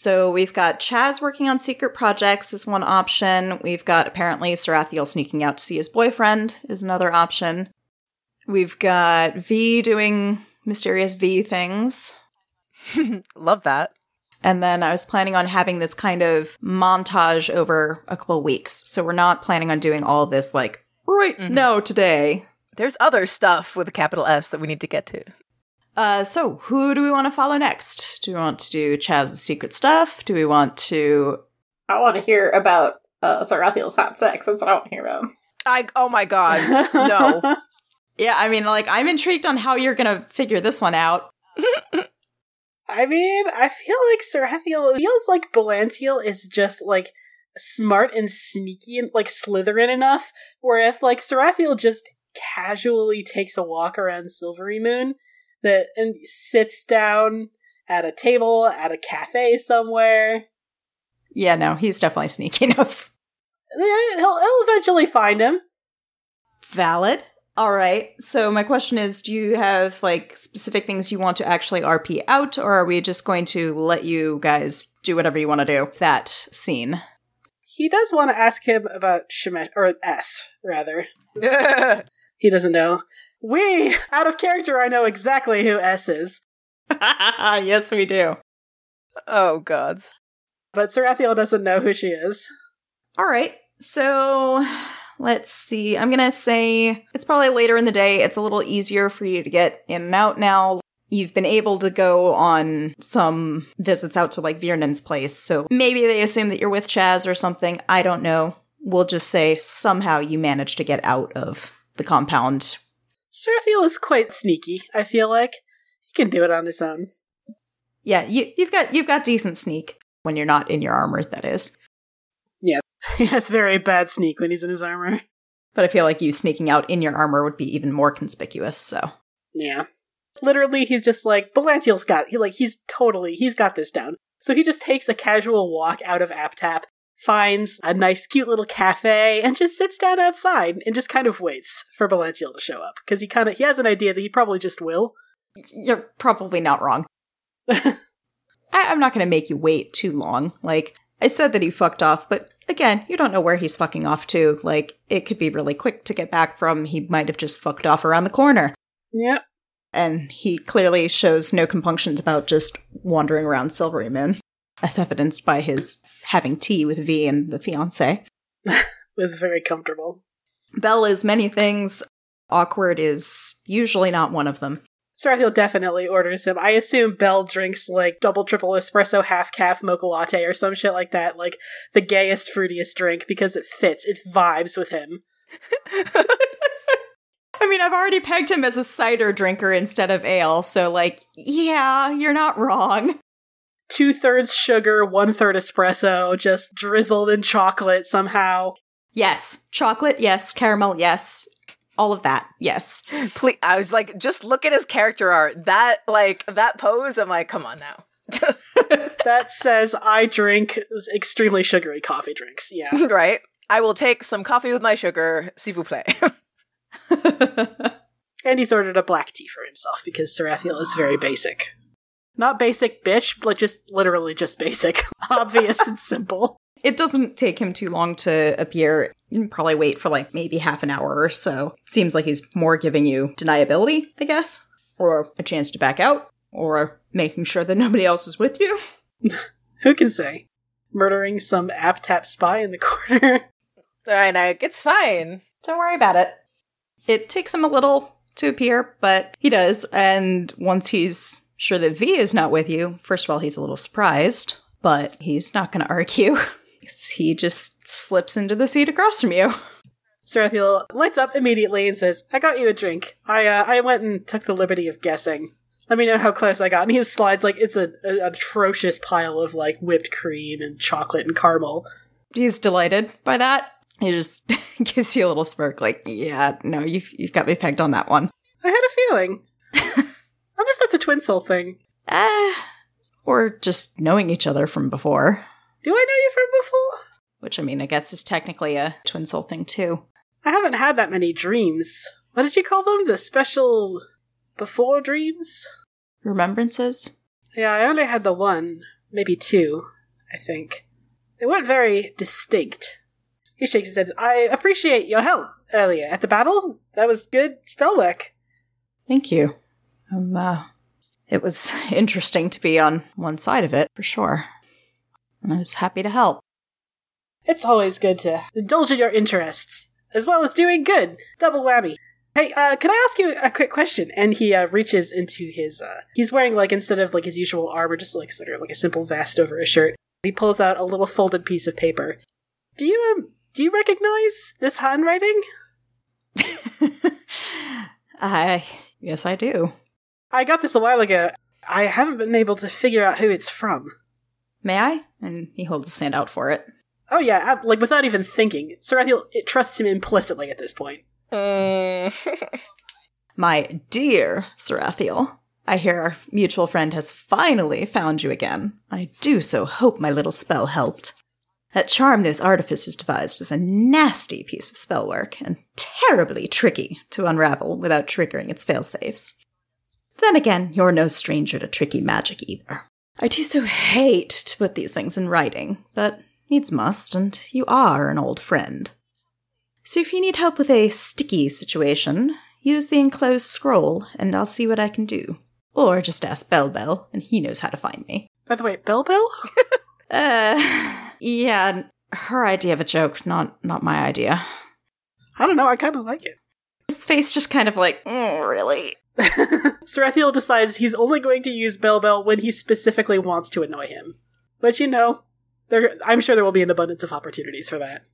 So we've got Chaz working on secret projects is one option. We've got apparently Sarathiel sneaking out to see his boyfriend is another option. We've got V doing mysterious V things. Love that. And then I was planning on having this kind of montage over a couple weeks. So we're not planning on doing all this like right Mhm. now today. There's other stuff with a capital S that we need to get to. Uh, so who do we want to follow next? Do we want to do Chaz's secret stuff? Do we want to? I want to hear about uh, Sarathiel's hot sex. That's what I want to hear about. I oh my god. No. Yeah, I mean, like I'm intrigued on how you're gonna figure this one out. I mean, I feel like Sarathiel feels like Belantiel is just like smart and sneaky and like Slytherin enough, where if like Sarathiel just casually takes a walk around Silverymoon that and sits down at a table at a cafe somewhere, Yeah, no, he's definitely sneaky enough. he'll, he'll eventually find him. Valid. All right. So my question is, do you have like specific things you want to actually RP out, or are we just going to let you guys do whatever you want to do? That scene. He does want to ask him about Shemesh, or S, rather. He doesn't know. We, out of character, I know exactly who S is. yes, we do. oh god. But Sarathiel doesn't know who she is. All right. So let's see. I'm going to say it's probably later in the day. It's a little easier for you to get in and out now. You've been able to go on some visits out to like Viernan's place. So maybe they assume that you're with Chaz or something. I don't know. We'll just say somehow you managed to get out of the compound. Sarathiel is quite sneaky, I feel like. He can do it on his own. Yeah, you, you've got you've got decent sneak when you're not in your armor. That is, Yeah. He has very bad sneak when he's in his armor. but I feel like you sneaking out in your armor would be even more conspicuous. So Yeah. Literally, he's just like, Belantiel's got, he like, he's totally, he's got this down. So he just takes a casual walk out of ApTap, finds a nice, cute little cafe, and just sits down outside and just kind of waits for Belantiel to show up. Because he kind of, he has an idea that he probably just will. you're probably not wrong. I, I'm not going to make you wait too long. Like, I said that he fucked off, but again, you don't know where he's fucking off to. Like, it could be really quick to get back from. He might have just fucked off around the corner. Yep. And he clearly shows no compunctions about just wandering around Silverymoon, as evidenced by his having tea with V and the fiance. Was very comfortable. Belle is many things. Awkward is usually not one of them. Sarathiel definitely orders him. I assume Bell drinks like double triple espresso half calf mocha latte or some shit like that, like the gayest, fruitiest drink because it fits, it vibes with him. I mean, I've already pegged him as a cider drinker instead of ale, so like, yeah, you're not wrong. Two thirds sugar, one third espresso, just drizzled in chocolate somehow. Yes, chocolate, yes, caramel, yes, all of that, yes. Please, I was like, just look at his character art. That like that pose. I'm like, come on now. That says I drink extremely sugary coffee drinks. Yeah. right. I will take some coffee with my sugar, s'il vous plaît. and he's ordered a black tea for himself because Sarathiel is very basic. Not basic bitch, but just literally just basic. Obvious and simple. it doesn't take him too long to appear. You probably wait for like maybe half an hour or so. Seems like he's more giving you deniability, I guess, or a chance to back out, or making sure that nobody else is with you. Who can say? Murdering some ApTap spy in the corner. All right, Ike, it's fine. Don't worry about it. It takes him a little to appear, but he does. And once he's sure that V is not with you, first of all, he's a little surprised, but he's not going to argue. he just slips into the seat across from you. Sarathiel lights up immediately and says, I got you a drink. I uh, I went and took the liberty of guessing. Let me know how close I got. And he slides like it's a, a atrocious pile of like whipped cream and chocolate and caramel. He's delighted by that. He just gives you a little smirk, like, yeah, no, you've, you've got me pegged on that one. I had a feeling. I wonder if that's a twin soul thing. Ah, or just knowing each other from before, Do I know you from before? which I mean, I guess is technically a twin soul thing too. I haven't had that many dreams. What did you call them? The special before dreams? Remembrances? Yeah, I only had the one. maybe two, I think. They weren't very distinct. He shakes his head. I appreciate your help earlier at the battle. That was good spell work. Thank you. Um, uh, it was interesting to be on one side of it, for sure. And I was happy to help. It's always good to indulge in your interests, as well as doing good. Double whammy. Hey, uh, can I ask you a quick question? And he uh, reaches into his. Uh, he's wearing like instead of like his usual armor, just like sort of like a simple vest over a shirt. He pulls out a little folded piece of paper. Do you um do you recognize this handwriting? I yes, I do. I got this a while ago. I haven't been able to figure out who it's from. May I? And he holds his hand out for it. Oh yeah, ab- like without even thinking, Sarathiel it trusts him implicitly at this point. Mm. My dear Sarathiel, I hear our mutual friend has finally found you again. I do so hope my little spell helped. That charm those artificers devised was a nasty piece of spell work, and terribly tricky to unravel without triggering its failsafes. Then again, you're no stranger to tricky magic either. I do so hate to put these things in writing, but needs must, and you are an old friend. So if you need help with a sticky situation, use the enclosed scroll, and I'll see what I can do. Or just ask Bell Bell, and he knows how to find me. By the way, Bell Bell? Uh, yeah, her idea of a joke, not not my idea. I don't know, I kind of like it. His face just kind of like, "Mm, really? Sarathiel decides he's only going to use Bell Bell when he specifically wants to annoy him. But you know, there, I'm sure there will be an abundance of opportunities for that.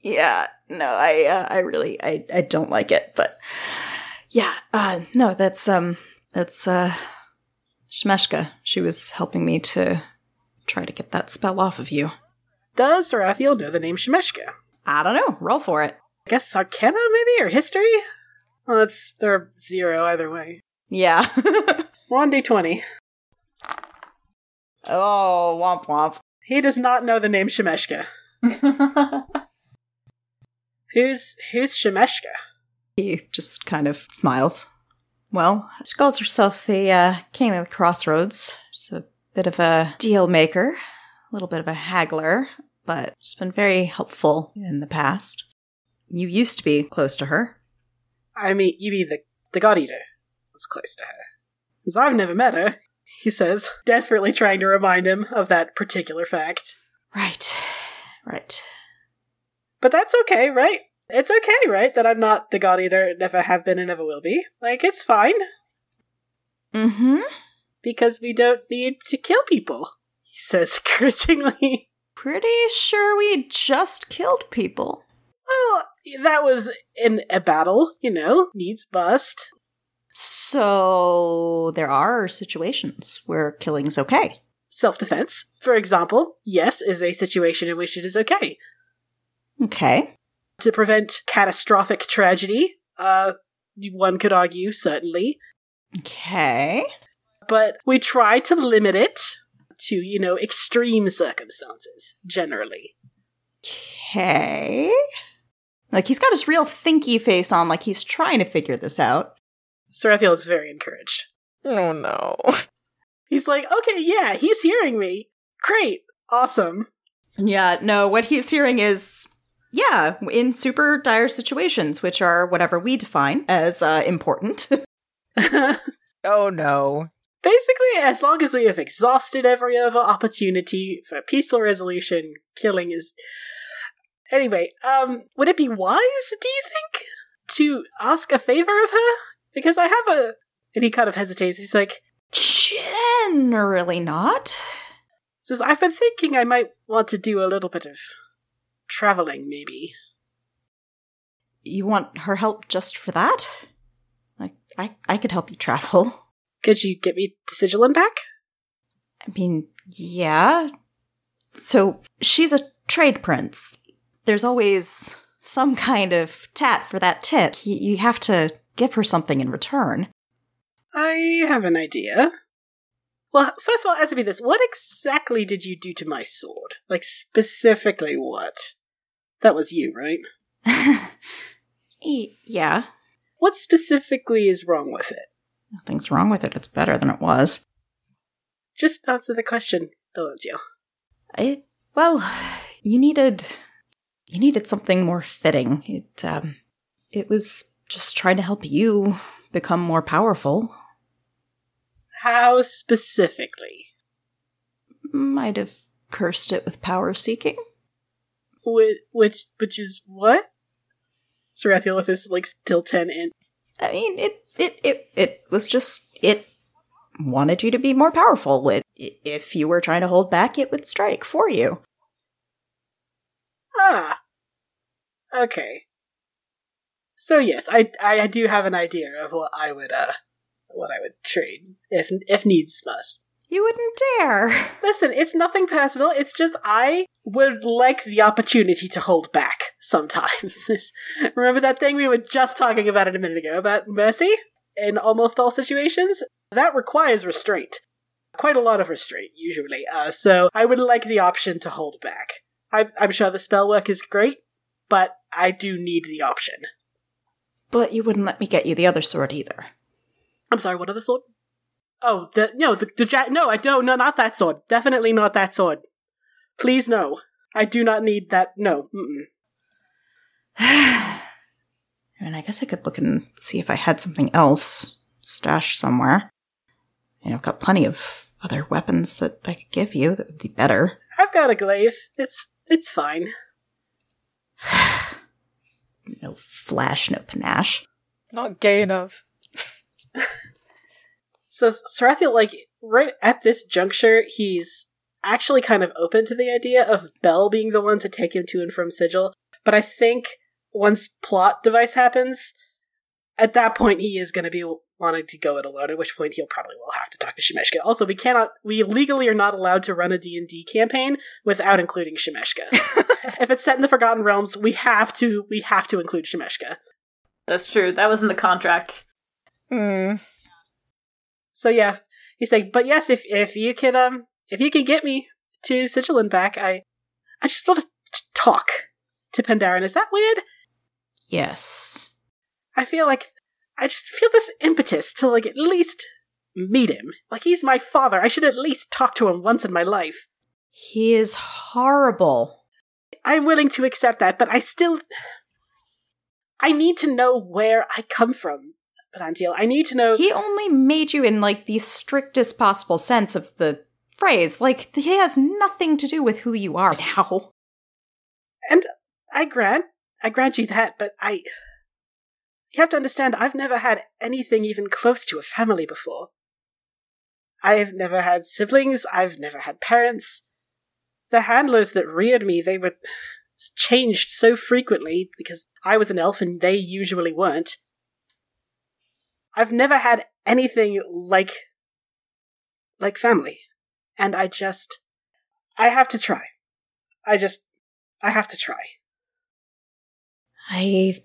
Yeah, no, I uh, I really I I don't like it, but yeah, uh no, that's um that's uh Shemeshka. She was helping me to try to get that spell off of you. Does Sarathiel know the name Shemeshka? I don't know. Roll for it. I guess Arcana, maybe, or History? Well, that's they're zero either way. Yeah. One d20. oh, womp womp. He does not know the name Shemeshka. Who's who's Shemeshka? He just kind of smiles. Well, she calls herself the uh, king of the crossroads. She's a bit of a deal maker, a little bit of a haggler, but she's been very helpful in the past. You used to be close to her. I mean, you mean the the God Eater was close to her. Because I've never met her, he says, desperately trying to remind him of that particular fact. Right. Right. But that's okay, right? It's okay, right? That I'm not the God Eater, and never have been and never will be. Like, it's fine. Mm-hmm. Because we don't need to kill people, he says grudgingly. Pretty sure we just killed people. Well, that was in a battle, you know, needs must. So there are situations where killing's okay. Self defense, for example, yes, is a situation in which it is okay. Okay. To prevent catastrophic tragedy, uh, one could argue, certainly. Okay. But we try to limit it to, you know, extreme circumstances, generally. Okay. Like he's got his real thinky face on, like he's trying to figure this out. Sarathiel is very encouraged. oh no. He's like, okay, yeah, he's hearing me. Great. Awesome. Yeah, no, what he's hearing is yeah, in super dire situations, which are whatever we define as uh, important. Oh no. Basically, as long as we have exhausted every other opportunity for peaceful resolution, killing is. Anyway, um, would it be wise, do you think, to ask a favor of her? Because I have a. And he kind of hesitates. He's like, Generally not. says, I've been thinking I might want to do a little bit of traveling, maybe. You want her help just for that? Like, I, I could help you travel. Could you get me to Sigil and back? I mean, yeah. So she's a trade prince. There's always some kind of tat for that tit. You have to give her something in return. I have an idea. Well, first of all, answer me this. What exactly did you do to my sword? Like, specifically what? That was you, right? Yeah, What specifically is wrong with it? nothing's wrong with it. It's better than it was. Just answer the question. Valencio. I well, you needed you needed something more fitting. It um it was just trying to help you become more powerful. How specifically? Might have cursed it with power seeking. Which, which, which is what? Sarathiel with his like still ten in. I mean, it it it it was just it wanted you to be more powerful. It, if you were trying to hold back, it would strike for you. Ah. Okay. So yes, I, I do have an idea of what I would uh what I would trade if if needs must. You wouldn't dare. Listen, it's nothing personal. It's just I would like the opportunity to hold back sometimes. Remember that thing we were just talking about it a minute ago about mercy in almost all situations? That requires restraint. Quite a lot of restraint, usually. Uh, so I would like the option to hold back. I, I'm sure the spell work is great, but I do need the option. But you wouldn't let me get you the other sword either. I'm sorry, what other sword? Oh, the no, the, the ja- no, I don't, no, not that sword. Definitely not that sword. Please, no. I do not need that. No. I mean, I guess I could look and see if I had something else stashed somewhere. You know, I've got plenty of other weapons that I could give you that would be better. I've got a glaive. It's it's fine. No flash, no panache. Not gay enough. So Sarathiel, like right at this juncture, he's actually kind of open to the idea of Bell being the one to take him to and from Sigil. But I think once plot device happens, at that point he is going to be wanting to go it alone. At which point he'll probably will have to talk to Shemeshka. Also, we cannot, we legally are not allowed to run a D and D campaign without including Shemeshka. if it's set in the Forgotten Realms, we have to, we have to include Shemeshka. That's true. That was in the contract. Hmm. So yeah, he's like, but yes, if if you could um if you could get me to Sigil and back, I I just want to talk to Pandaren. Is that weird? Yes. I feel like I just feel this impetus to like at least meet him. Like he's my father. I should at least talk to him once in my life. He is horrible. I'm willing to accept that, but I still I need to know where I come from, Belantiel. I need to know He only made you in like the strictest possible sense of the phrase. Like he has nothing to do with who you are now. And I grant, I grant you that, but I. You have to understand, I've never had anything even close to a family before. I've never had siblings, I've never had parents. The handlers that reared me, they were changed so frequently because I was an elf and they usually weren't. I've never had anything like. like family. And I just. I have to try. I just. I have to try. I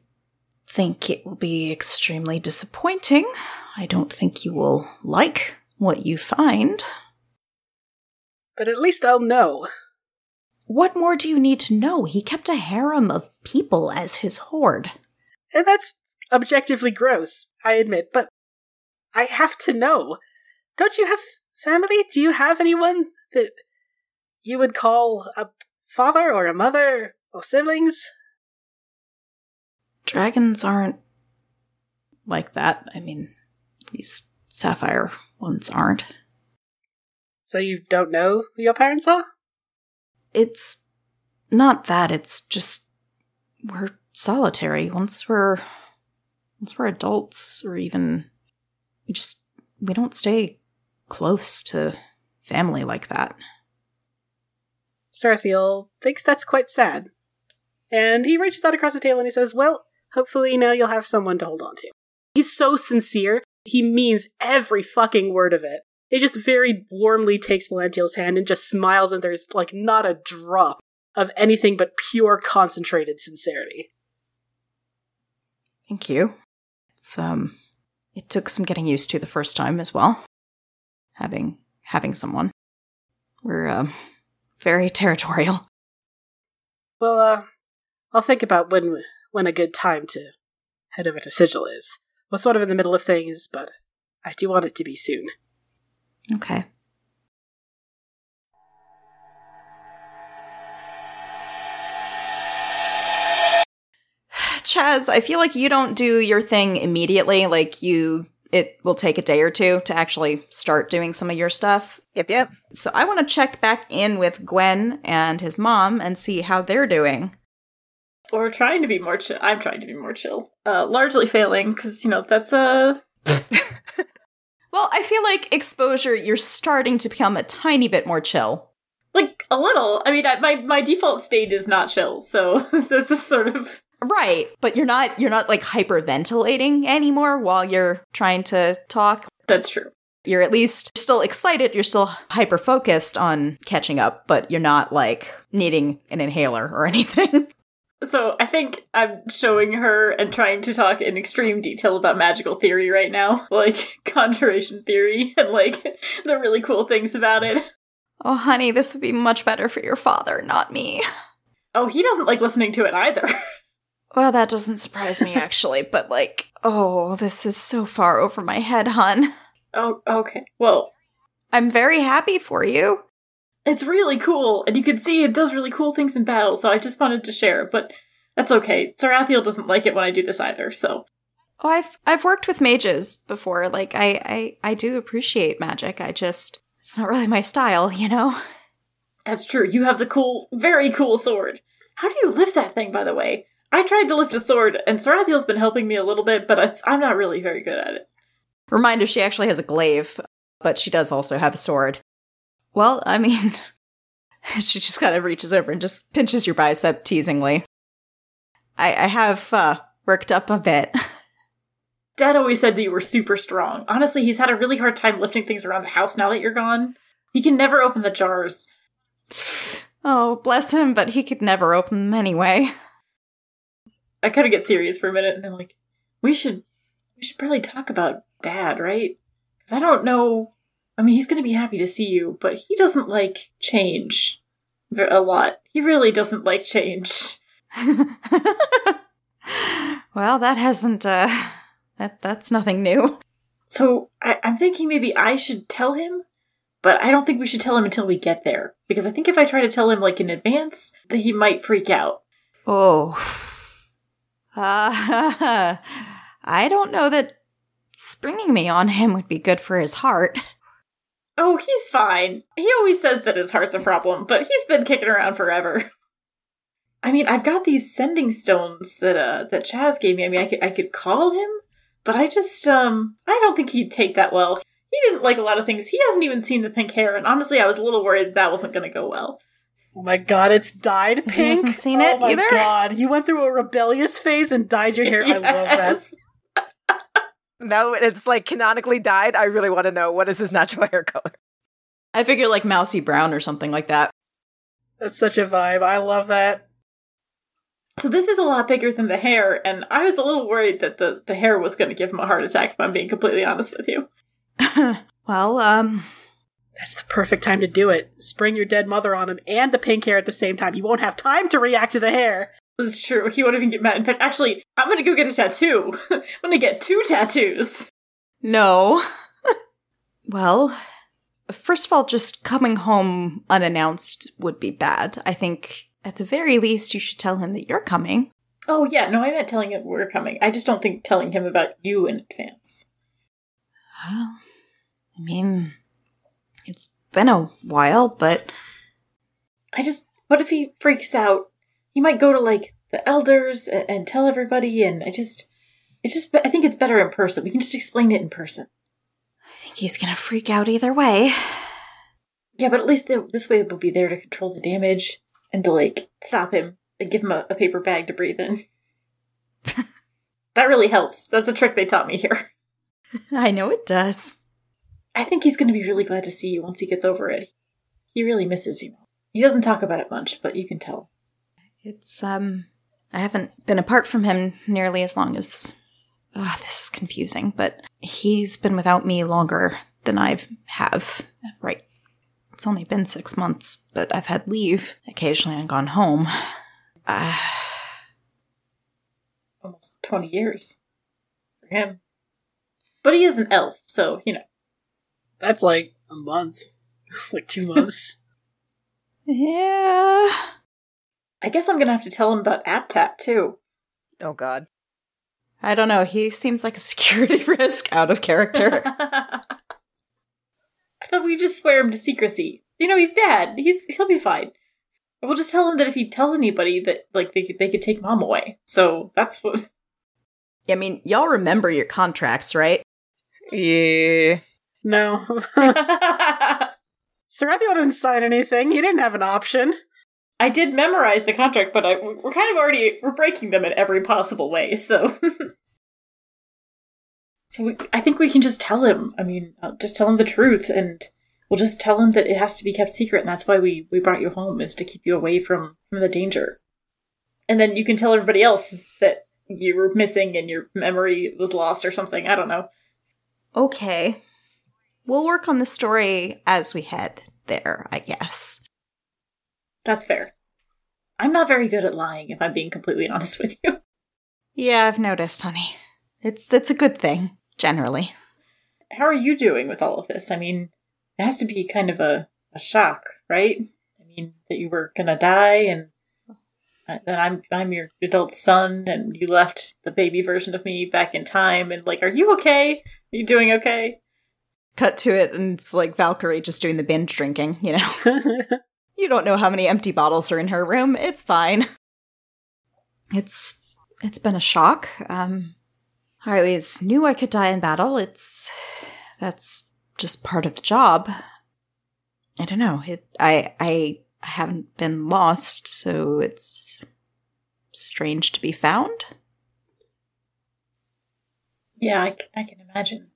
think it will be extremely disappointing. I don't think you will like what you find. But at least I'll know. What more do you need to know? He kept a harem of people as his horde. And that's objectively gross, I admit, but I have to know. Don't you have family? Do you have anyone that you would call a father or a mother or siblings? Dragons aren't like that. I mean, these sapphire ones aren't. So you don't know who your parents are? It's not that, it's just we're solitary. Once we're once we're adults or even we just we don't stay close to family like that. Sarathiel thinks that's quite sad. And he reaches out across the table and he says, Well, hopefully now you'll have someone to hold on to. He's so sincere, he means every fucking word of it. He just very warmly takes Belantiel's hand and just smiles, and there's like not a drop of anything but pure concentrated sincerity. Thank you. It's um it took some getting used to the first time as well. Having having someone. We're um very territorial. Well, uh, I'll think about when when a good time to head over to Sigil is. We're sort of in the middle of things, but I do want it to be soon. Okay. Chaz, I feel like you don't do your thing immediately. Like you, it will take a day or two to actually start doing some of your stuff. Yep, yep. So I want to check back in with Gwen and his mom and see how they're doing. Or trying to be more chill. I'm trying to be more chill. Uh, largely failing because you know that's a. Well, I feel like exposure, you're starting to become a tiny bit more chill. like a little. I mean, I, my my default state is not chill, so that's just sort of Right, but you're not you're not like hyperventilating anymore while you're trying to talk. that's true. You're at least still excited, you're still hyper focused on catching up, but you're not like needing an inhaler or anything. So I think I'm showing her and trying to talk in extreme detail about magical theory right now, like conjuration theory and like the really cool things about it. oh, honey, this would be much better for your father, not me. Oh, he doesn't like listening to it either. Well, that doesn't surprise me actually, but like, oh, this is so far over my head, hun. oh, okay. Well, I'm very happy for you. It's really cool, and you can see it does really cool things in battle, so I just wanted to share, but that's okay. Sarathiel doesn't like it when I do this either, so. Oh, I've I've worked with mages before. Like I I I do appreciate magic. I just it's not really my style, you know. That's true. You have the cool, very cool sword. How do you lift that thing, by the way? I tried to lift a sword, and Sarathiel's been helping me a little bit, but it's, I'm not really very good at it. Reminder: she actually has a glaive, but she does also have a sword. Well, I mean, she just kind of reaches over and just pinches your bicep teasingly. I I have uh, worked up a bit. Dad always said that you were super strong. Honestly, he's had a really hard time lifting things around the house now that you're gone. He can never open the jars. Oh, bless him, but he could never open them anyway. I kind of get serious for a minute, and I'm like, we should, we should probably talk about Dad, right? Because I don't know. I mean, he's going to be happy to see you, but he doesn't like change a lot. He really doesn't like change. well, that hasn't uh that that's nothing new. So I, I'm thinking maybe I should tell him, but I don't think we should tell him until we get there. Because I think if I try to tell him like in advance, that he might freak out. Oh. Uh, I don't know that springing me on him would be good for his heart. Oh, he's fine. He always says that his heart's a problem, but he's been kicking around forever. I mean, I've got these sending stones that uh that Chaz gave me. I mean, I could I could call him, but I just um I don't think he'd take that well. He didn't like a lot of things. He hasn't even seen the pink hair, and honestly, I was a little worried that wasn't going to go well. Oh my god, it's dyed pink. hasn't seen it oh my either? god, you went through a rebellious phase and dyed your hair. I love that. Yes. Now it's like canonically dyed. I really want to know what is his natural hair color. I figure like mousy brown or something like that. That's such a vibe. I love that. So this is a lot bigger than the hair, and I was a little worried that the the hair was going to give him a heart attack. If I'm being completely honest with you. well, um That's the perfect time to do it. Spring your dead mother on him and the pink hair at the same time. You won't have time to react to the hair. This is true. He won't even get mad. In fact, actually, I'm gonna go get a tattoo. I'm gonna get two tattoos. no. well, first of all, just coming home unannounced would be bad. I think at the very least you should tell him that you're coming. Oh yeah, no, I meant telling him we're coming. I just don't think telling him about you in advance. Well, I mean, it's been a while, but I just, what if he freaks out? He might go to like the elders and, and tell everybody, and I just, it just, I think it's better in person. We can just explain it in person. I think he's gonna freak out either way. Yeah, but at least they, this way we'll be there to control the damage and to like stop him and give him a, a paper bag to breathe in. that really helps. That's a trick they taught me here. I know it does. I think he's going to be really glad to see you once he gets over it. He really misses you. He doesn't talk about it much, but you can tell. It's, um, I haven't been apart from him nearly as long as. Ugh, this is confusing, but he's been without me longer than I have. Have right. It's only been six months, but I've had leave occasionally and gone home. Uh, Almost 20 years for him. But he is an elf, so, you know. That's like a month. like two months. yeah. I guess I'm going to have to tell him about AppTap, too. Oh god. I don't know. He seems like a security risk out of character. I thought we just swear him to secrecy. You know, he's dead. He's he'll be fine. We'll just tell him that if he tells anybody that like they could they could take mom away. So that's what. I mean, y'all remember your contracts, right? Yeah. No. Sarathiel didn't sign anything. He didn't have an option. I did memorize the contract, but I, we're kind of already we're breaking them in every possible way. So, so we, I think we can just tell him. I mean, uh, just tell him the truth, and we'll just tell him that it has to be kept secret, and that's why we we brought you home is to keep you away from from the danger. And then you can tell everybody else that you were missing and your memory was lost or something. I don't know. Okay. We'll work on the story as we head there, I guess. That's fair. I'm not very good at lying, if I'm being completely honest with you. Yeah, I've noticed, honey. It's that's a good thing, generally. How are you doing with all of this? I mean, it has to be kind of a, a shock, right? I mean, that you were gonna die and uh, that I'm I'm your adult son and you left the baby version of me back in time and like, are you okay? Are you doing okay? Cut to it, and it's like Valkyrie just doing the binge drinking, you know? you don't know how many empty bottles are in her room. It's fine. It's it's been a shock. Um I always knew I could die in battle. It's that's just part of the job. I don't know. It I I haven't been lost, so it's strange to be found. Yeah, I can imagine.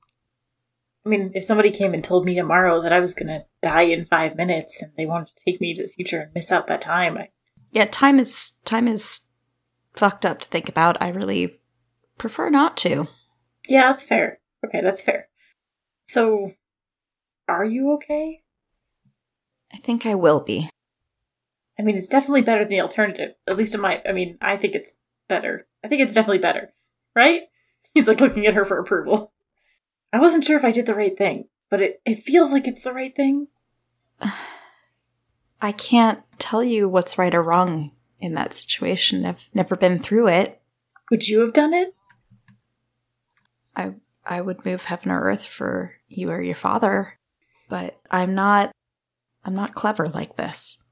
I mean, if somebody came and told me tomorrow that I was gonna die in five minutes and they wanted to take me to the future and miss out that time, I, Yeah, time is time is fucked up to think about. I really prefer not to. yeah, that's fair. Okay, that's fair. So, are you okay? I think I will be. I mean, it's definitely better than the alternative. At least in my, I mean, I think it's better. I think it's definitely better, right? He's like looking at her for approval. I wasn't sure if I did the right thing, but it, it feels like it's the right thing. I can't tell you what's right or wrong in that situation. I've never been through it. Would you have done it? I I would move heaven or earth for you or your father, but I'm not I'm not clever like this.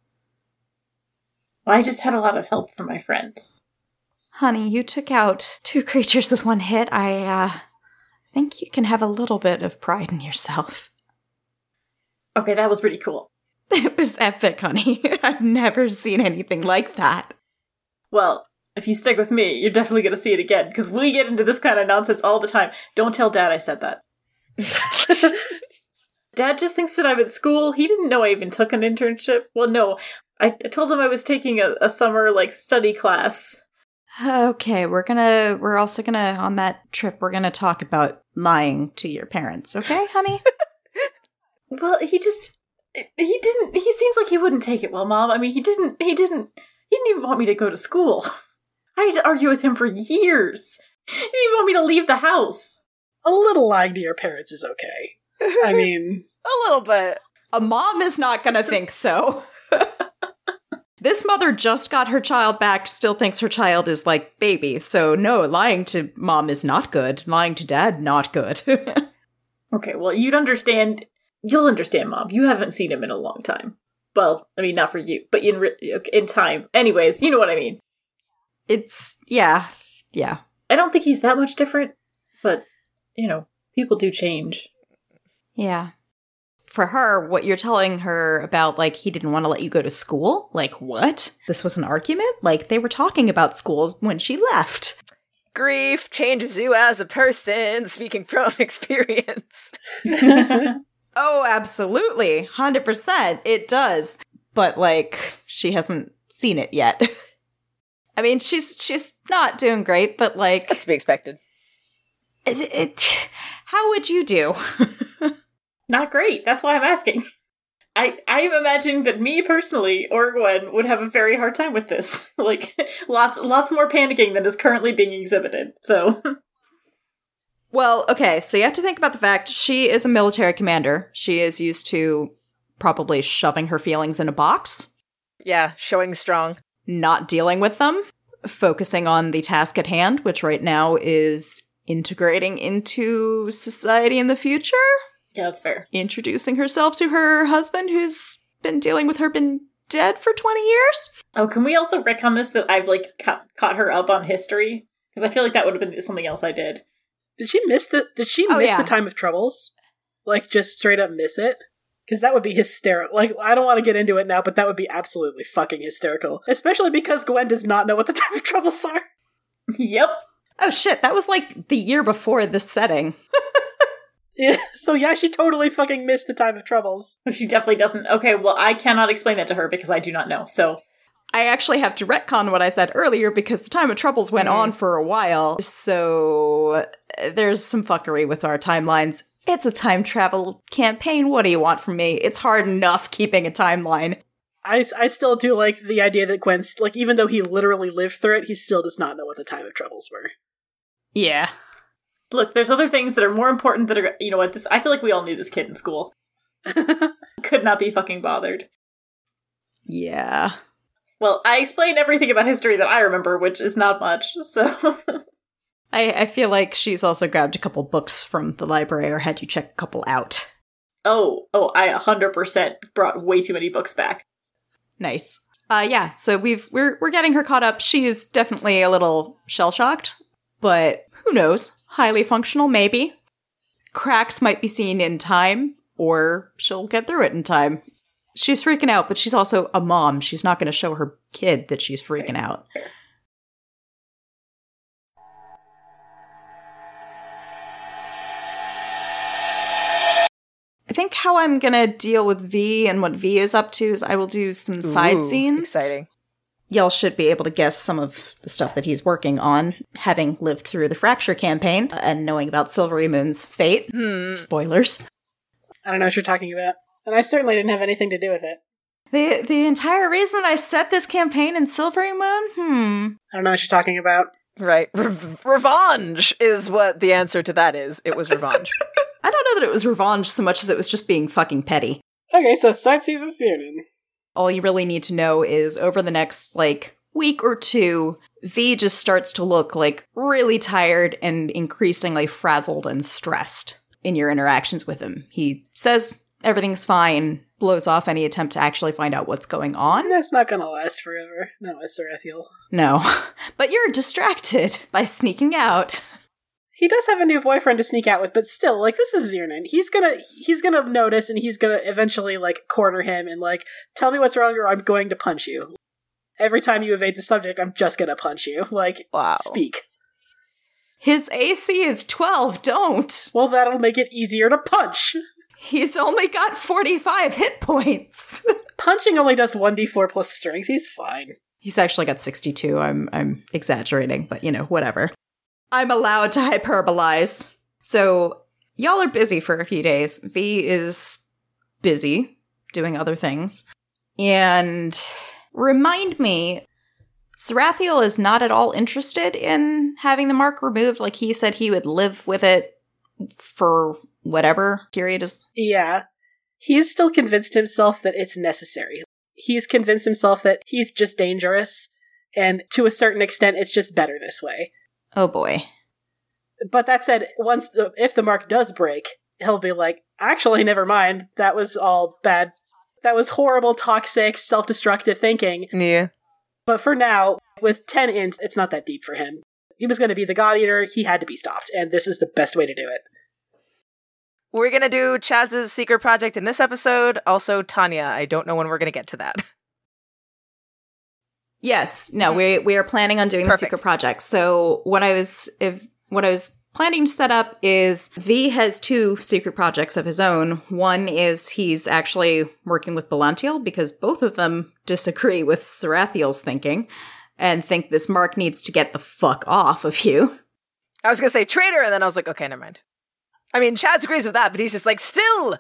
Well, I just had a lot of help from my friends. Honey, you took out two creatures with one hit. I uh think you can have a little bit of pride in yourself. Okay, that was pretty cool. It was epic, honey. I've never seen anything like that. Well, if you stick with me, you're definitely going to see it again because we get into this kind of nonsense all the time. Don't tell Dad I said that. Dad just thinks that I'm at school. He didn't know I even took an internship. Well, no, I, I told him I was taking a, a summer like study class. Okay, we're gonna we're also gonna on that trip we're gonna talk about lying to your parents, okay, honey? Well, he just he didn't. He seems like he wouldn't take it well, Mom. I mean, he didn't. He didn't. He didn't even want me to go to school. I had to argue with him for years. He didn't even want me to leave the house. A little lying to your parents is okay. I mean, A little bit. A mom is not gonna think so. This mother just got her child back, still thinks her child is like baby. So no, lying to mom is not good. Lying to dad, not good. Okay, well, you'd understand. You'll understand, Mom. You haven't seen him in a long time. Well, I mean, not for you, but in re- in time. Anyways, you know what I mean. it's yeah, yeah. I don't think he's that much different, but you know, people do change. Yeah. For her, what you're telling her about, like, he didn't want to let you go to school? Like, what? This was an argument? Like, they were talking about schools when she left. Grief changes you as a person, speaking from experience. Oh, absolutely. 100%. It does. But, like, she hasn't seen it yet. I mean, she's she's not doing great, but like, That's to be expected. it, it, how would you do? Not great. That's why I'm asking. I I am imagining that me personally or Gwen would have a very hard time with this. like lots lots more panicking than is currently being exhibited. So Well, okay, so you have to think about the fact she is a military commander. She is used to probably shoving her feelings in a box, Yeah, showing strong. not dealing with them. focusing on the task at hand, which right now is integrating into society in the future, Yeah, that's fair. introducing herself to her husband who's been dealing with her been dead for 20 years. Oh, can we also retcon this that I've like ca- caught her up on history? Because I feel like that would have been something else I did. Did she miss the? Did she Oh, miss yeah. the time of troubles? Like just straight up miss it? Because that would be hysterical. Like I don't want to get into it now, but that would be absolutely fucking hysterical. Especially because Gwen does not know what the time of troubles are. yep. Oh shit, that was like the year before this setting. Yeah, so yeah, she totally fucking missed the time of troubles. She definitely doesn't. Okay, well, I cannot explain that to her because I do not know. So, I actually have to retcon what I said earlier because the time of troubles went Mm. on for a while. So there's some fuckery with our timelines. It's a time travel campaign. What do you want from me? It's hard enough keeping a timeline. I, I still do like the idea that Gwen's like even though he literally lived through it, he still does not know what the time of troubles were. Yeah. Look, there's other things that are more important that are, you know what, this, I feel like we all knew this kid in school. Could not be fucking bothered. Yeah. Well, I explained everything about history that I remember, which is not much, so. I, I feel like she's also grabbed a couple books from the library or had you check a couple out. oh, oh, I 100% brought way too many books back. Nice. Uh yeah, so we've we're we're getting her caught up. She is definitely a little shell shocked, but who knows? Highly functional, maybe. Cracks might be seen in time, or she'll get through it in time. She's freaking out, but she's also a mom. She's not going to show her kid that she's freaking out. I think how I'm going to deal with V and what V is up to is I will do some side Ooh, scenes. Exciting. Y'all should be able to guess some of the stuff that he's working on, having lived through the Fracture campaign and knowing about Silverymoon's fate. Hmm. Spoilers. I don't know what you're talking about. And I certainly didn't have anything to do with it. The the entire reason I set this campaign in Silvery Moon, hmm. I don't know what you're talking about. Right. Re- revenge is what the answer to that is. It was revenge. I don't know that it was revenge so much as it was just being fucking petty. Okay, so sightsees with Viernan. All you really need to know is over the next like week or two, V just starts to look like really tired and increasingly frazzled and stressed in your interactions with him. He says everything's fine, blows off any attempt to actually find out what's going on. That's not gonna last forever. No, it's Sarathiel. No. But you're distracted by sneaking out. He does have a new boyfriend to sneak out with, but still, like this is Viernan. He's gonna he's gonna notice and he's gonna eventually like corner him and like tell me what's wrong or I'm going to punch you. Every time you evade the subject, I'm just gonna punch you. Like Wow. speak. His AC is 12, don't. Well, that'll make it easier to punch. He's only got 45 hit points. Punching only does 1d4 plus strength. He's fine. He's actually got 62. I'm I'm exaggerating, but you know, whatever. I'm allowed to hyperbolize. So, y'all are busy for a few days. V is busy doing other things. And remind me, Sarathiel is not at all interested in having the mark removed. Like he said he would live with it for whatever period is. Yeah. He He's still convinced himself that it's necessary. He's convinced himself that he's just dangerous, and to a certain extent, it's just better this way. Oh boy. But that said, once the, if the mark does break, he'll be like, actually, never mind. That was all bad. That was horrible, toxic, self destructive thinking. yeah. But for now, with 10 int, it's not that deep for him. He was going to be the God Eater. He had to be stopped, and this is the best way to do it. We're going to do Chaz's secret project in this episode. Also, Tanya. I don't know when we're going to get to that. Yes. No, we we are planning on doing the secret project. So what I was if what I was planning to set up is V has two secret projects of his own. One is he's actually working with Belantiel because both of them disagree with Sarathiel's thinking and think this mark needs to get the fuck off of you. I was going to say traitor, and then I was like, okay, never mind. I mean, Chaz agrees with that, but he's just like, still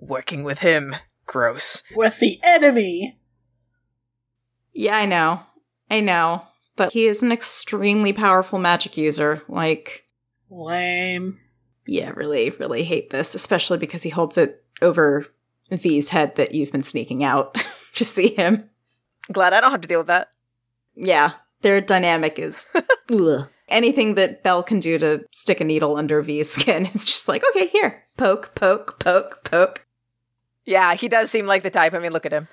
working with him. Gross. With the enemy! Yeah, I know. I know. But he is an extremely powerful magic user. Like Lame. Yeah, really, really hate this, especially because he holds it over V's head that you've been sneaking out to see him. Glad I don't have to deal with that. Yeah, Their dynamic is anything that Belle can do to stick a needle under V's skin is just like, okay, here, poke, poke, poke, poke. Yeah, he does seem like the type. I mean, look at him.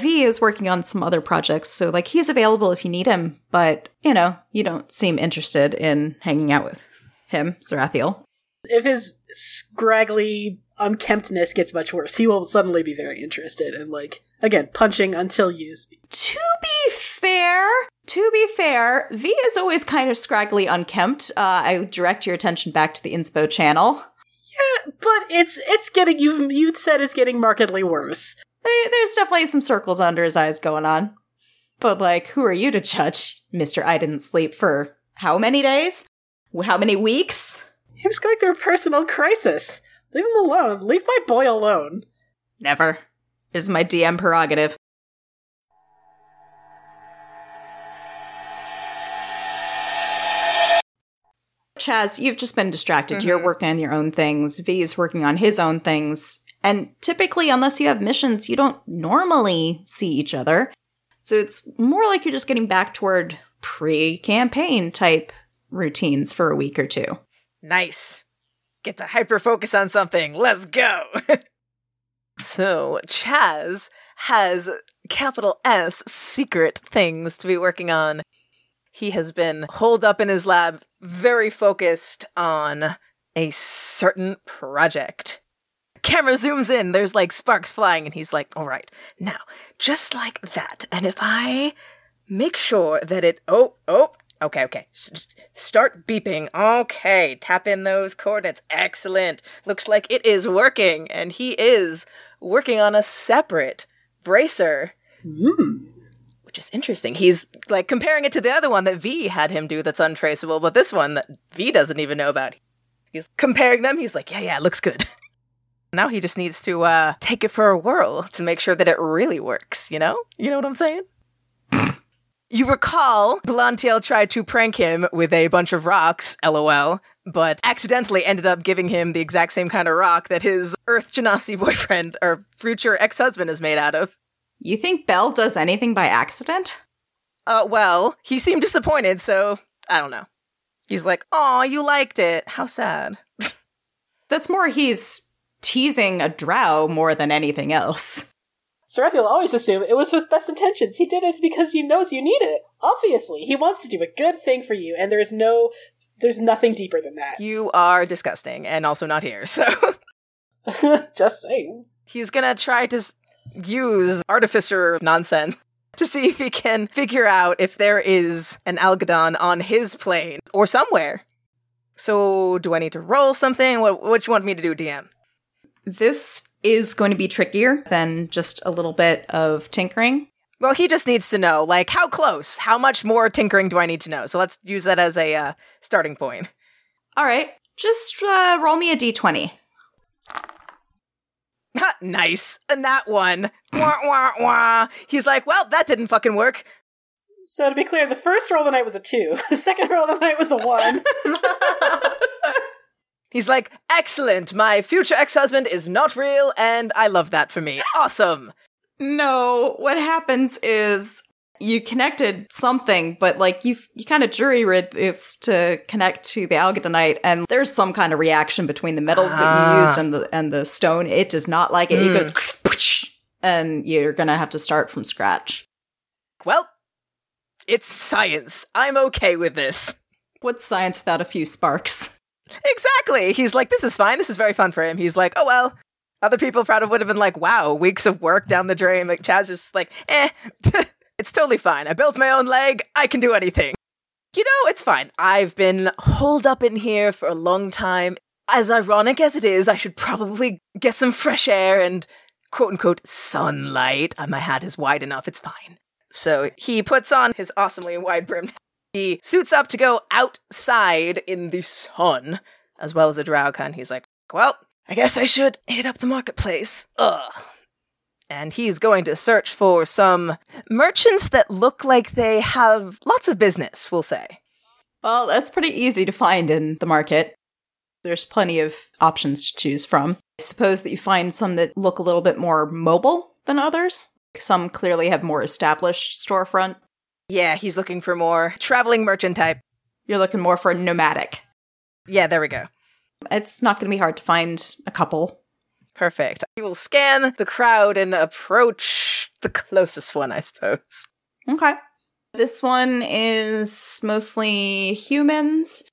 V is working on some other projects, so like he's available if you need him, but you know, you don't seem interested in hanging out with him, Sarathiel. If his scraggly unkemptness gets much worse, he will suddenly be very interested in like again punching until used. To be fair, to be fair, V is always kind of scraggly unkempt. Uh, I direct your attention back to the inspo channel. Yeah, but it's it's getting you've you said it's getting markedly worse. There, there's definitely some circles under his eyes going on. But like, who are you to judge, Mister? I didn't sleep for how many days? How many weeks? He was going through a personal crisis. Leave him alone. Leave my boy alone. Never. It is my DM prerogative. Chaz, you've just been distracted. You're mm-hmm. working on your own things. V is working on his own things. And typically, unless you have missions, you don't normally see each other. So it's more like you're just getting back toward pre campaign type routines for a week or two. Nice. Get to hyper focus on something. Let's go. so, Chaz has capital S secret things to be working on. He has been holed up in his lab, very focused on a certain project. Camera zooms in, there's like sparks flying, and he's like, all right, now, just like that. And if I make sure that it, oh, oh, Okay, okay. Start beeping. Okay, tap in those coordinates. Excellent. Looks like it is working, and he is working on a separate bracer, Mm. which is interesting. He's like comparing it to the other one that V had him do that's untraceable, but this one that V doesn't even know about. He's comparing them. He's like, yeah, yeah, it looks good. now he just needs to uh, take it for a whirl to make sure that it really works. You know? You know what I'm saying? You recall Belantiel tried to prank him with a bunch of rocks, lol, but accidentally ended up giving him the exact same kind of rock that his Earth Genasi boyfriend or future ex husband is made out of. You think Belle does anything by accident? Uh, well, he seemed disappointed, so I don't know. He's like, "Aw, you liked it. How sad." That's more he's teasing a drow more than anything else. Sarathiel always assumed it was with best intentions. He did it because he knows you need it. Obviously, he wants to do a good thing for you, and there's no, there's nothing deeper than that. You are disgusting and also not here, so Just saying. he's gonna try to use artificer nonsense to see if he can figure out if there is an Algadon on his plane or somewhere. So, do I need to roll something? What what do you want me to do, DM? This is going to be trickier than just a little bit of tinkering. Well, he just needs to know, like, how close, how much more tinkering do I need to know? So let's use that as a uh, starting point. All right, just uh, roll me a d20. Ha, nice, and that one. Wah, wah, wah. He's like, well, that didn't fucking work. So to be clear, the first roll of the night was a two. The second roll of the night was a one. He's like, excellent, my future ex husband is not real, and I love that for me. Awesome. No, what happens is you connected something, but like you you kind of jury rigged this to connect to the algadonite, and there's some kind of reaction between the metals that Ah. you used and the and the stone. It does not like it. It goes, and you're gonna have to start from scratch. Well, it's science. I'm okay with this. What's science without a few sparks? Exactly. He's like, this is fine. This is very fun for him. He's like, oh well. Other people probably would have been like, wow, weeks of work down the drain. Like Chaz is just like, eh, it's totally fine. I built my own leg. I can do anything. You know, it's fine. I've been holed up in here for a long time. As ironic as it is, I should probably get some fresh air and quote unquote sunlight. Uh, My hat is wide enough. It's fine. So he puts on his awesomely wide brimmed he suits up to go outside in the sun, as well as a Drowcon. He's like, well, I guess I should hit up the marketplace. Ugh. And he's going to search for some merchants that look like they have lots of business, we'll say. Well, that's pretty easy to find in the market. There's plenty of options to choose from. I suppose that you find some that look a little bit more mobile than others. Some clearly have more established storefront. Yeah, he's looking for more traveling merchant type. You're looking more for nomadic. Yeah, there we go. It's not going to be hard to find a couple. Perfect. He will scan the crowd and approach the closest one, I suppose. Okay. This one is mostly humans,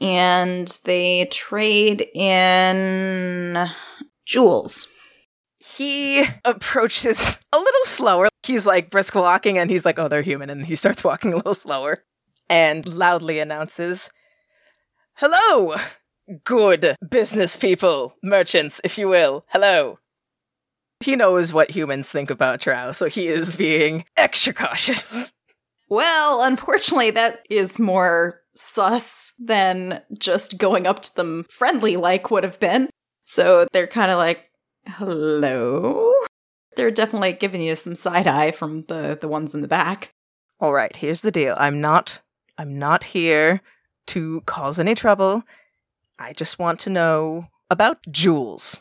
and they trade in jewels. He approaches a little slower. He's like brisk walking and he's like, oh, they're human. And he starts walking a little slower and loudly announces, Hello, good business people, merchants, if you will. Hello. He knows what humans think about drow, so he is being extra cautious. Well, unfortunately, that is more sus than just going up to them friendly like would have been. So they're kind of like, hello? They're definitely giving you some side eye from the, the ones in the back. All right, here's the deal. I'm not I'm not here to cause any trouble. I just want to know about jewels.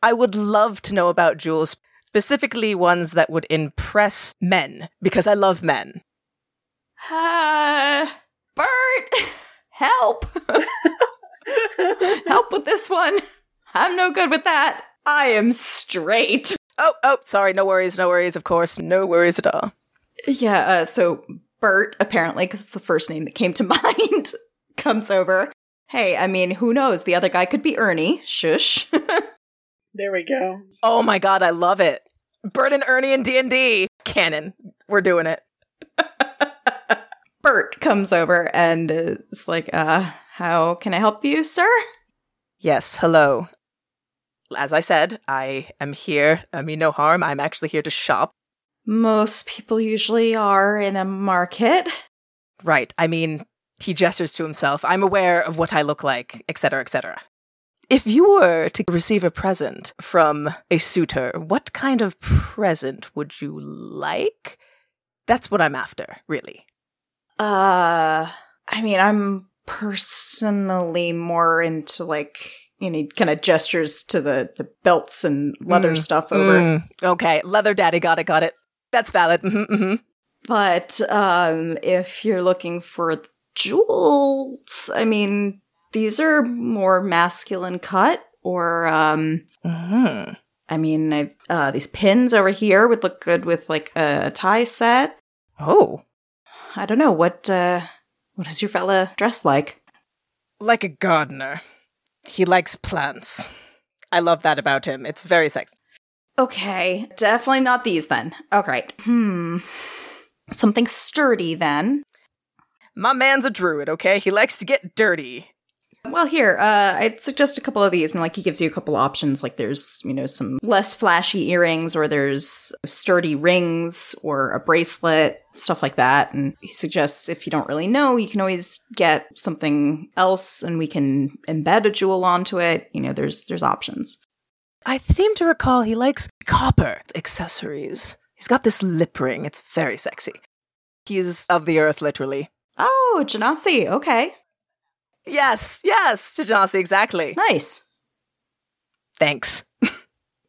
I would love to know about jewels, specifically ones that would impress men, because I love men. Uh, Bert, help! help with this one. I'm no good with that. I am straight. Oh, oh, sorry, no worries, no worries, of course, no worries at all. Yeah, uh, so Bert, apparently, because it's the first name that came to mind, comes over. Hey, I mean, who knows? The other guy could be Ernie. Shush. There we go. Oh my god, I love it. Bert and Ernie in D&D. Canon. We're doing it. Bert comes over and is like, uh, how can I help you, sir? Yes, hello. As I said, I am here. I mean no harm. I'm actually here to shop. Most people usually are in a market. Right. I mean, he gestures to himself. I'm aware of what I look like, etc., etc. If you were to receive a present from a suitor, what kind of present would you like? That's what I'm after, really. Uh, I mean, I'm personally more into like, you know, kind of gestures to the, the belts and leather Mm, stuff over. Mm, okay, leather daddy, got it, got it. That's valid. hmm hmm But um, if you're looking for jewels, I mean, these are more masculine cut, or um, hmm I mean, I, uh, these pins over here would look good with like a, tie set. Oh, I don't know what. Uh, what is your fella dressed like? like a gardener. He likes plants. I love that about him. It's very sexy. Okay, definitely not these then. All right. Hmm. Something sturdy then. My man's a druid, okay? He likes to get dirty. Well, here, uh, I'd suggest a couple of these, and like he gives you a couple options. Like there's, you know, some less flashy earrings, or there's sturdy rings, or a bracelet, stuff like that. And he suggests if you don't really know, you can always get something else, and we can embed a jewel onto it. You know, there's there's options. I seem to recall he likes copper accessories. He's got this lip ring. It's very sexy. He's of the earth, literally. Oh, Genasi. Okay, Yes, yes, Tajasi, exactly. nice. Thanks.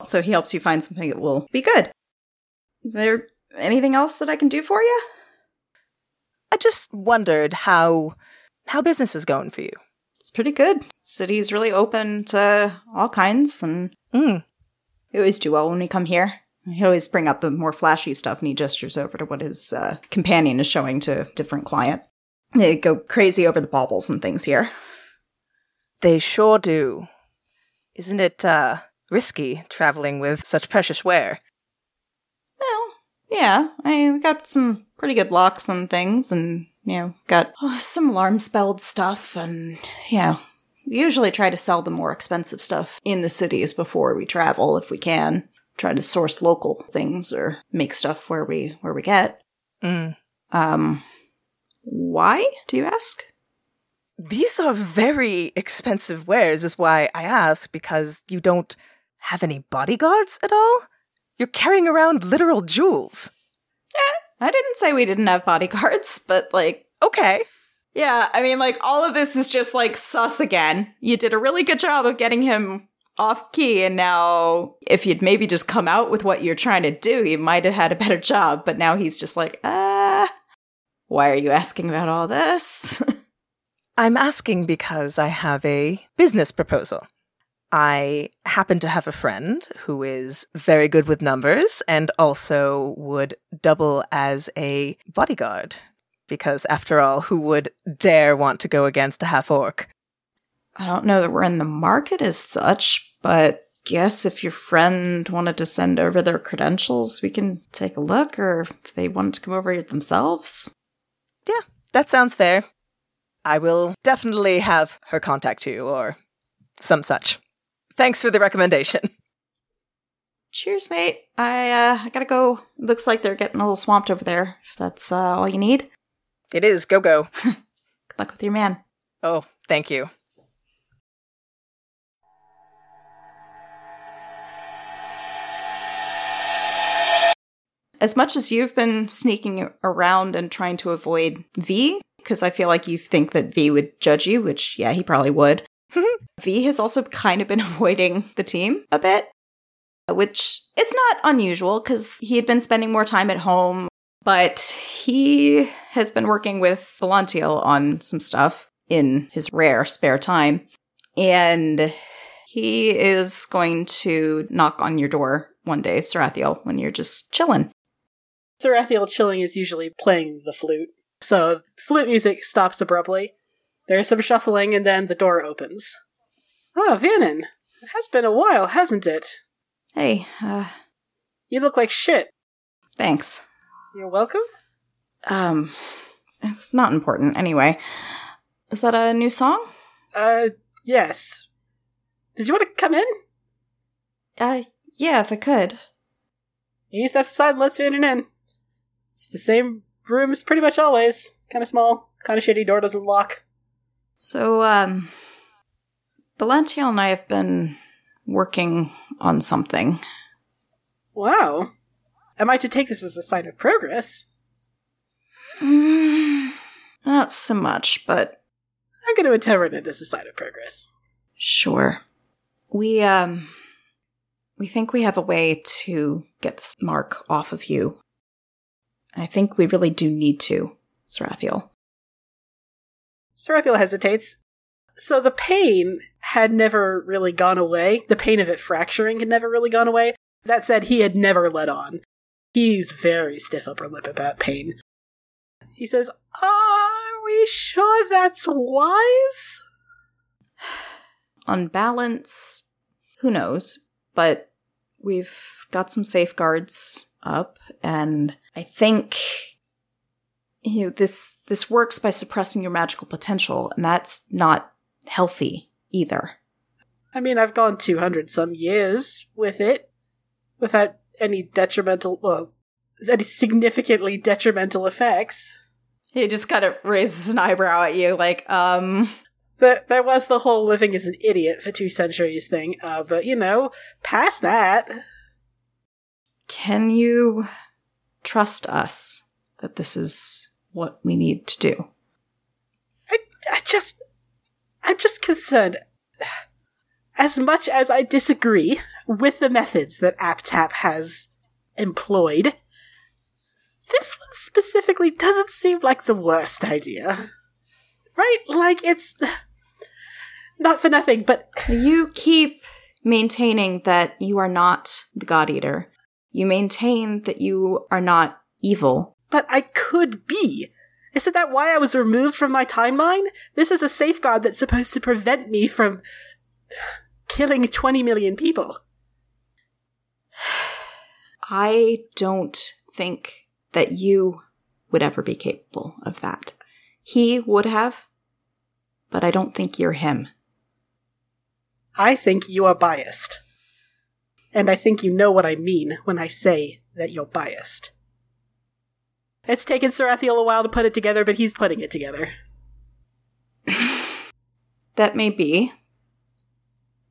So he helps you find something that will be good. Is there anything else that I can do for you? I just wondered how how business is going for you. It's pretty good. City's really open to all kinds, and Mm. we always do well when we come here. He always bring out the more flashy stuff, and he gestures over to what his uh, companion is showing to a different client. They go crazy over the baubles and things here. They sure do. Isn't it uh risky traveling with such precious ware? Yeah, I we got some pretty good locks and things, and you know, got oh, some alarm spelled stuff, and you know, we usually try to sell the more expensive stuff in the cities before we travel if we can. Try to source local things or make stuff where we where we get. Mm. Um, why do you ask? These are very expensive wares, is why I ask, because you don't have any bodyguards at all? You're carrying around literal jewels. Yeah, I didn't say we didn't have bodyguards, but like, Okay. yeah, I mean, like, all of this is just like sus again. You did a really good job of getting him off key, and now if you'd maybe just come out with what you're trying to do, you might have had a better job, but now he's just like, ah. Why are you asking about all this? I'm asking because I have a business proposal. I happen to have a friend who is very good with numbers and also would double as a bodyguard. Because after all, who would dare want to go against a half orc? I don't know that we're in the market as such, but guess if your friend wanted to send over their credentials, we can take a look, or if they wanted to come over themselves. Yeah, that sounds fair. I will definitely have her contact you or some such. Thanks for the recommendation. Cheers, mate. I uh I gotta go. Looks like they're getting a little swamped over there. If that's uh, all you need. It is go go. Good luck with your man. Oh, thank you. As much as you've been sneaking around and trying to avoid V, because I feel like you think that V would judge you, which, yeah, he probably would. v has also kind of been avoiding the team a bit, which it's not unusual because he had been spending more time at home, but he has been working with Belantiel on some stuff in his rare spare time. And he is going to knock on your door one day, Sarathiel, when you're just chilling. Sarathiel chilling is usually playing the flute. So flute music stops abruptly. There's some shuffling, and then the door opens. Ah, Vannon. It has been a while, hasn't it? Hey, uh, You look like shit. thanks. You're welcome? Um, it's not important anyway. Is that a new song? Uh, yes. Did you want to come in? Uh, yeah, if I could. You step aside and lets Vannon in. It's the same room as pretty much always. Kind of small, kind of shitty, door doesn't lock. So, um, Belantiel and I have been working on something. Wow. Am I to take this as a sign of progress? Mm, not so much, but I'm going to interpret it as a sign of progress. sure. We, um, we think we have a way to get this mark off of you. I think we really do need to, Sarathiel. Sarathiel hesitates. So the pain had never really gone away. The pain of it fracturing had never really gone away. That said, he had never let on. He's very stiff upper lip about pain. He says, Are we sure that's wise? on balance, who knows? But we've got some safeguards up, and I think you know this this works by suppressing your magical potential, and that's not healthy either. I mean, I've gone 200 some years with it without any detrimental, well, any significantly detrimental effects. He just kind of raises an eyebrow at you, like, um, There, there was the whole living as an idiot for two centuries thing, uh, but you know, past that, can you trust us that this is what we need to do? I, I just, I'm just concerned. As much as I disagree with the methods that AppTap has employed, this one specifically doesn't seem like the worst idea. Right? Like, it's. Not for nothing, but You keep maintaining that you are not the God Eater. You maintain that you are not evil. But I could be. Isn't that why I was removed from my timeline? This is a safeguard that's supposed to prevent me from killing 20 million people. I don't think that you would ever be capable of that. He would have, but I don't think you're him. I think you are biased. And I think you know what I mean when I say that you're biased. It's taken Sarathiel a while to put it together, but he's putting it together. That may be.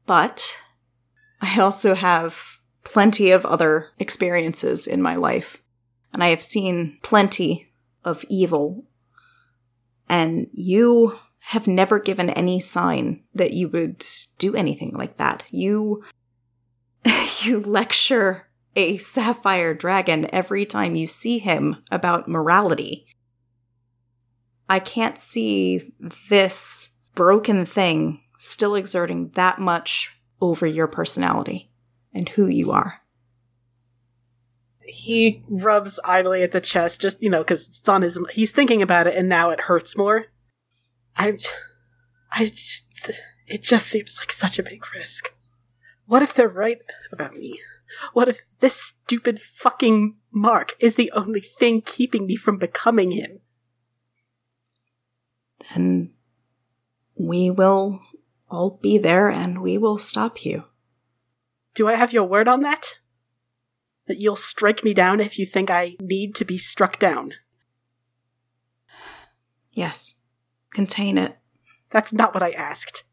But I also have plenty of other experiences in my life. And I have seen plenty of evil. And you have never given any sign that you would do anything like that. You you lecture a sapphire dragon every time you see him about morality. I can't see this broken thing still exerting that much over your personality and who you are. He rubs idly at the chest, just, you know, because it's on his. He's thinking about it and now it hurts more. I. I. It just seems like such a big risk. What if they're right about me? What if this stupid fucking Mark is the only thing keeping me from becoming him? Then we will all be there and we will stop you. Do I have your word on that? That you'll strike me down if you think I need to be struck down? Yes. Contain it. That's not what I asked.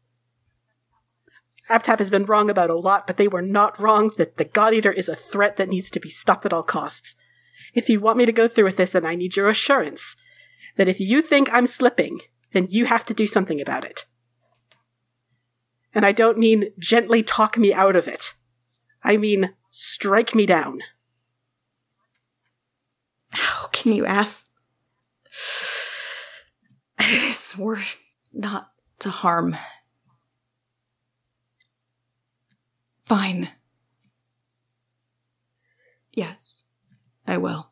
AbTap has been wrong about a lot, but they were not wrong that the God Eater is a threat that needs to be stopped at all costs. If you want me to go through with this, then I need your assurance that if you think I'm slipping, then you have to do something about it. And I don't mean gently talk me out of it. I mean strike me down. How can you ask? I swore not to harm. Fine. Yes, I will.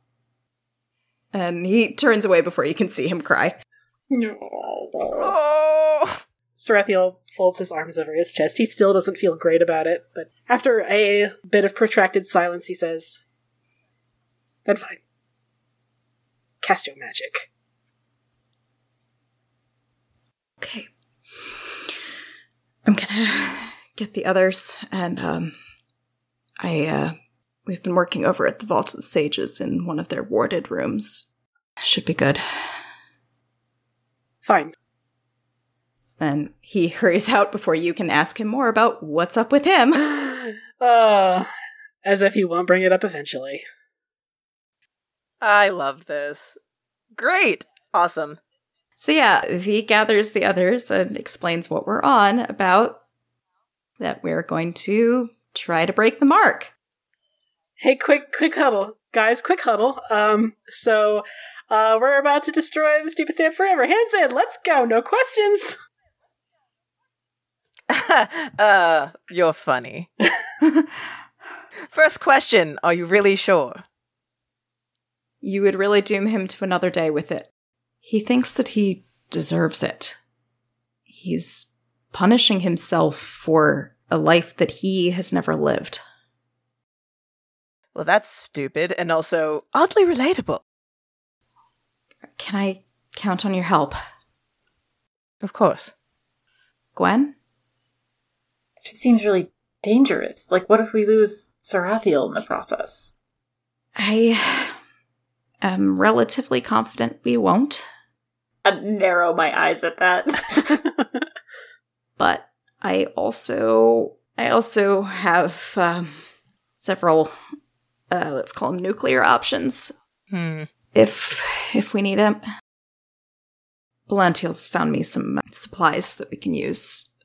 And he turns away before you can see him cry. Oh! Sarathiel folds his arms over his chest. He still doesn't feel great about it, but after a bit of protracted silence, he says, Then fine. Cast your magic. Okay. I'm gonna get the others, and um, I uh, we've been working over at the Vault of the Sages in one of their warded rooms. Should be good. Fine. And he hurries out before you can ask him more about what's up with him. Uh, as if he won't bring it up eventually. I love this. Great. Awesome. So yeah, V gathers the others and explains what we're on about that we're going to try to break the mark. Hey, quick, quick huddle. Guys, quick huddle. Um, so, uh, we're about to destroy the stupid stamp forever. Hands in, let's go, no questions. uh, you're funny. First question Are you really sure? You would really doom him to another day with it. He thinks that he deserves it. He's punishing himself for a life that he has never lived. Well, that's stupid and also oddly relatable. Can I count on your help? Of course. Gwen? It just seems really dangerous. Like, what if we lose Sarathiel in the process? I am relatively confident we won't, I narrow my eyes at that. but I also I also have um, several uh, let's call them nuclear options Hmm. if if we need them. Belantiel's found me some supplies that we can use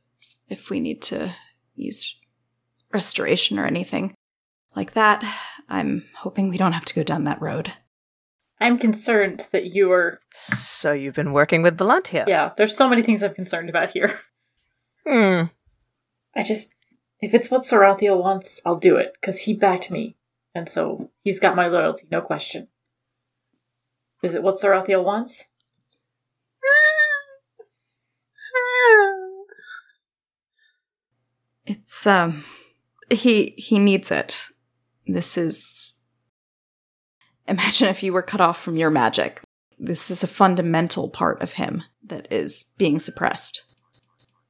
if we need to use restoration or anything like that. I'm hoping we don't have to go down that road. I'm concerned that you are. So you've been working with Belantiel? Yeah, there's so many things I'm concerned about here. Hmm. I just. If it's what Sarathiel wants, I'll do it, because he backed me. And so he's got my loyalty, no question. Is it what Sarathiel wants? It's um he he needs it. This is Imagine if you were cut off from your magic. This is a fundamental part of him that is being suppressed.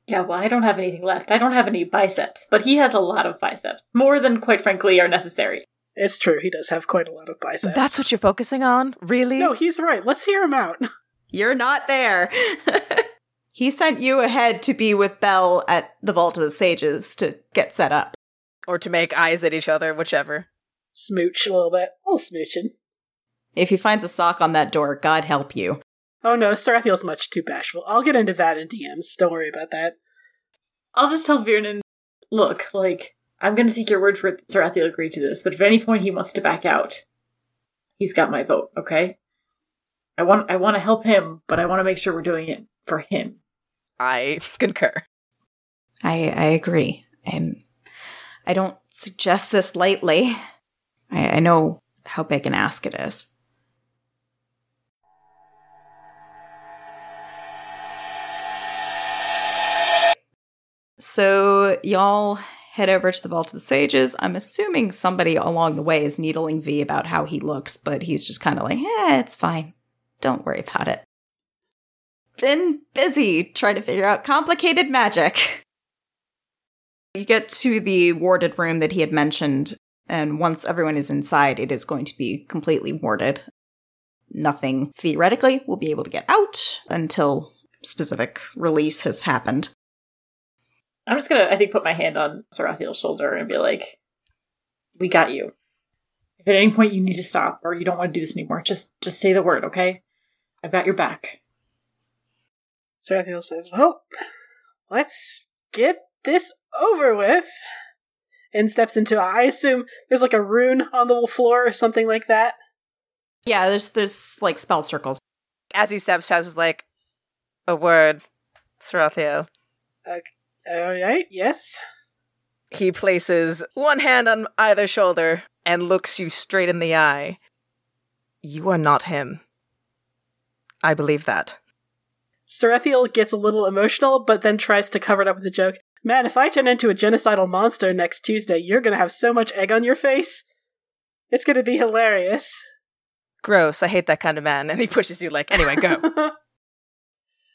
Yeah, well, I don't have anything left. I don't have any biceps, but he has a lot of biceps. More than, quite frankly, are necessary. It's true, he does have quite a lot of biceps. That's what you're focusing on? Really? No, he's right. Let's hear him out. You're not there. he sent you ahead to be with Belle at the Vault of the Sages to get set up. Or to make eyes at each other, whichever. Smooch a little bit. A little smooching. If he finds a sock on that door, God help you. Oh no, Sarathiel's much too bashful. I'll get into that in DMs. Don't worry about that. I'll just tell Viernan, look, like, I'm going to take your word for it that Sarathiel agreed to this, but if at any point he wants to back out, he's got my vote, okay? I want I want to help him, but I want to make sure we're doing it for him. I concur. I I agree. I'm I don't suggest this lightly. I, I know how big an ask it is. So y'all head over to the Vault of the Sages. I'm assuming somebody along the way is needling V about how he looks, but he's just kind of like, eh, it's fine. Don't worry about it. Been busy trying to figure out complicated magic. You get to the warded room that he had mentioned, and once everyone is inside, it is going to be completely warded. Nothing theoretically will be able to get out until specific release has happened. I'm just gonna, I think, put my hand on Sarathiel's shoulder and be like, "We got you. If at any point you need to stop or you don't want to do this anymore, just just say the word, okay? I've got your back." Sarathiel says, Well, let's get this over with. And steps into, I assume there's like a rune on the floor or something like that. Yeah, there's there's like spell circles. As he steps, Chaz is like, a word, Sarathiel. All right, yes. He places one hand on either shoulder and looks you straight in the eye. You are not him. I believe that. Sarathiel gets a little emotional, but then tries to cover it up with a joke. Man, if I turn into a genocidal monster next Tuesday, you're gonna have so much egg on your face. It's gonna be hilarious. Gross. I hate that kind of man. And he pushes you like, anyway, go.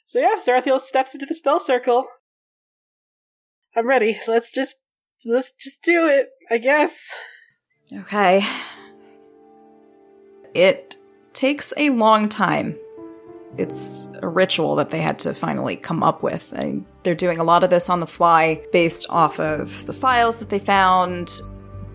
so yeah, Sarathiel steps into the spell circle. I'm ready. Let's just let's just do it, I guess. Okay. It takes a long time. It's a ritual that they had to finally come up with. They're doing a lot of this on the fly based off of the files that they found.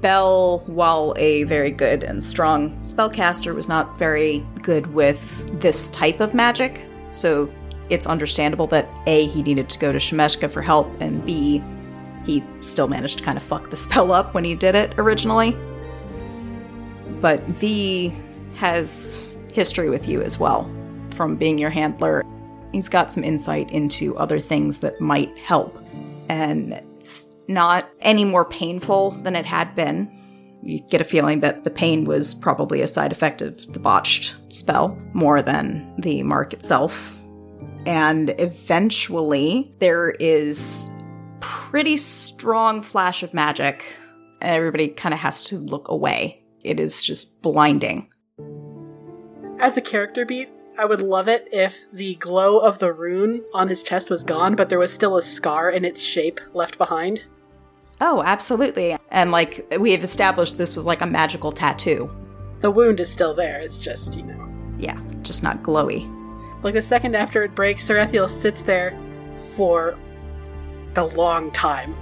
Bell, while a very good and strong spellcaster, was not very good with this type of magic. So it's understandable that A, he needed to go to Shemeshka for help, and B, he still managed to kind of fuck the spell up when he did it originally. But V has history with you as well from being your handler. He's got some insight into other things that might help. And it's not any more painful than it had been. You get a feeling that the pain was probably a side effect of the botched spell more than the mark itself. And eventually, there is pretty strong flash of magic. and Everybody kind of has to look away. It is just blinding. As a character beat, I would love it if the glow of the rune on his chest was gone, but there was still a scar in its shape left behind. Oh, absolutely. And like we have established this was like a magical tattoo. The wound is still there, it's just, you know. Yeah, just not glowy. Like the second after it breaks, Sarathiel sits there for a long time.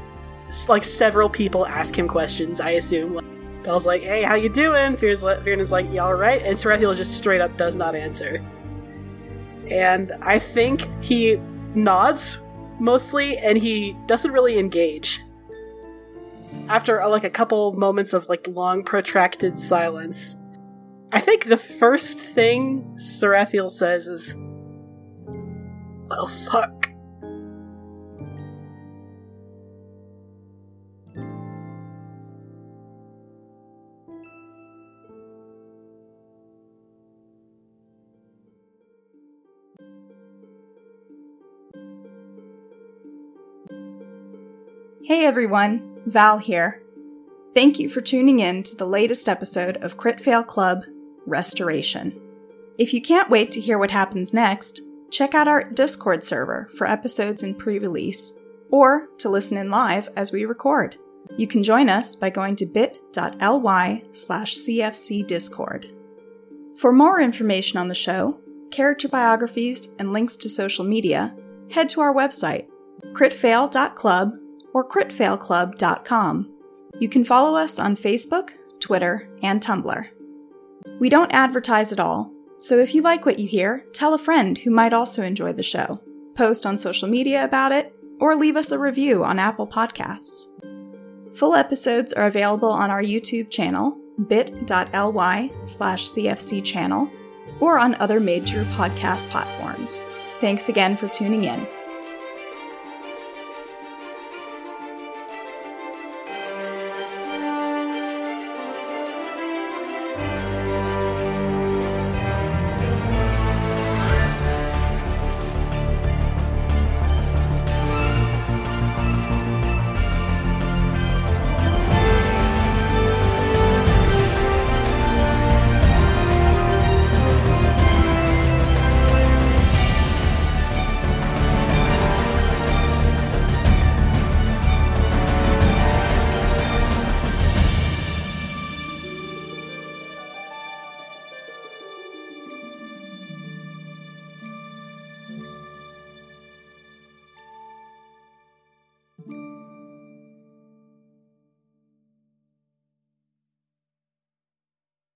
It's like several people ask him questions, I assume. Bell's like, hey, how you doing? Fear's Viernon's like, you alright? And Sarathiel just straight up does not answer. And I think he nods mostly, and he doesn't really engage. After uh, like a couple moments of like long protracted silence, I think the first thing Sarathiel says is, "Well, fuck." Hey everyone, Val here. Thank you for tuning in to the latest episode of Crit Fail Club Restoration. If you can't wait to hear what happens next, check out our Discord server for episodes in pre release, or to listen in live as we record. You can join us by going to bit.ly slash cfcdiscord. For more information on the show, character biographies, and links to social media, head to our website, critfail.club or critfailclub.com. You can follow us on Facebook, Twitter, and Tumblr. We don't advertise at all, so if you like what you hear, tell a friend who might also enjoy the show. Post on social media about it, or leave us a review on Apple Podcasts. Full episodes are available on our YouTube channel, bit.ly slash CFC channel, or on other major podcast platforms. Thanks again for tuning in.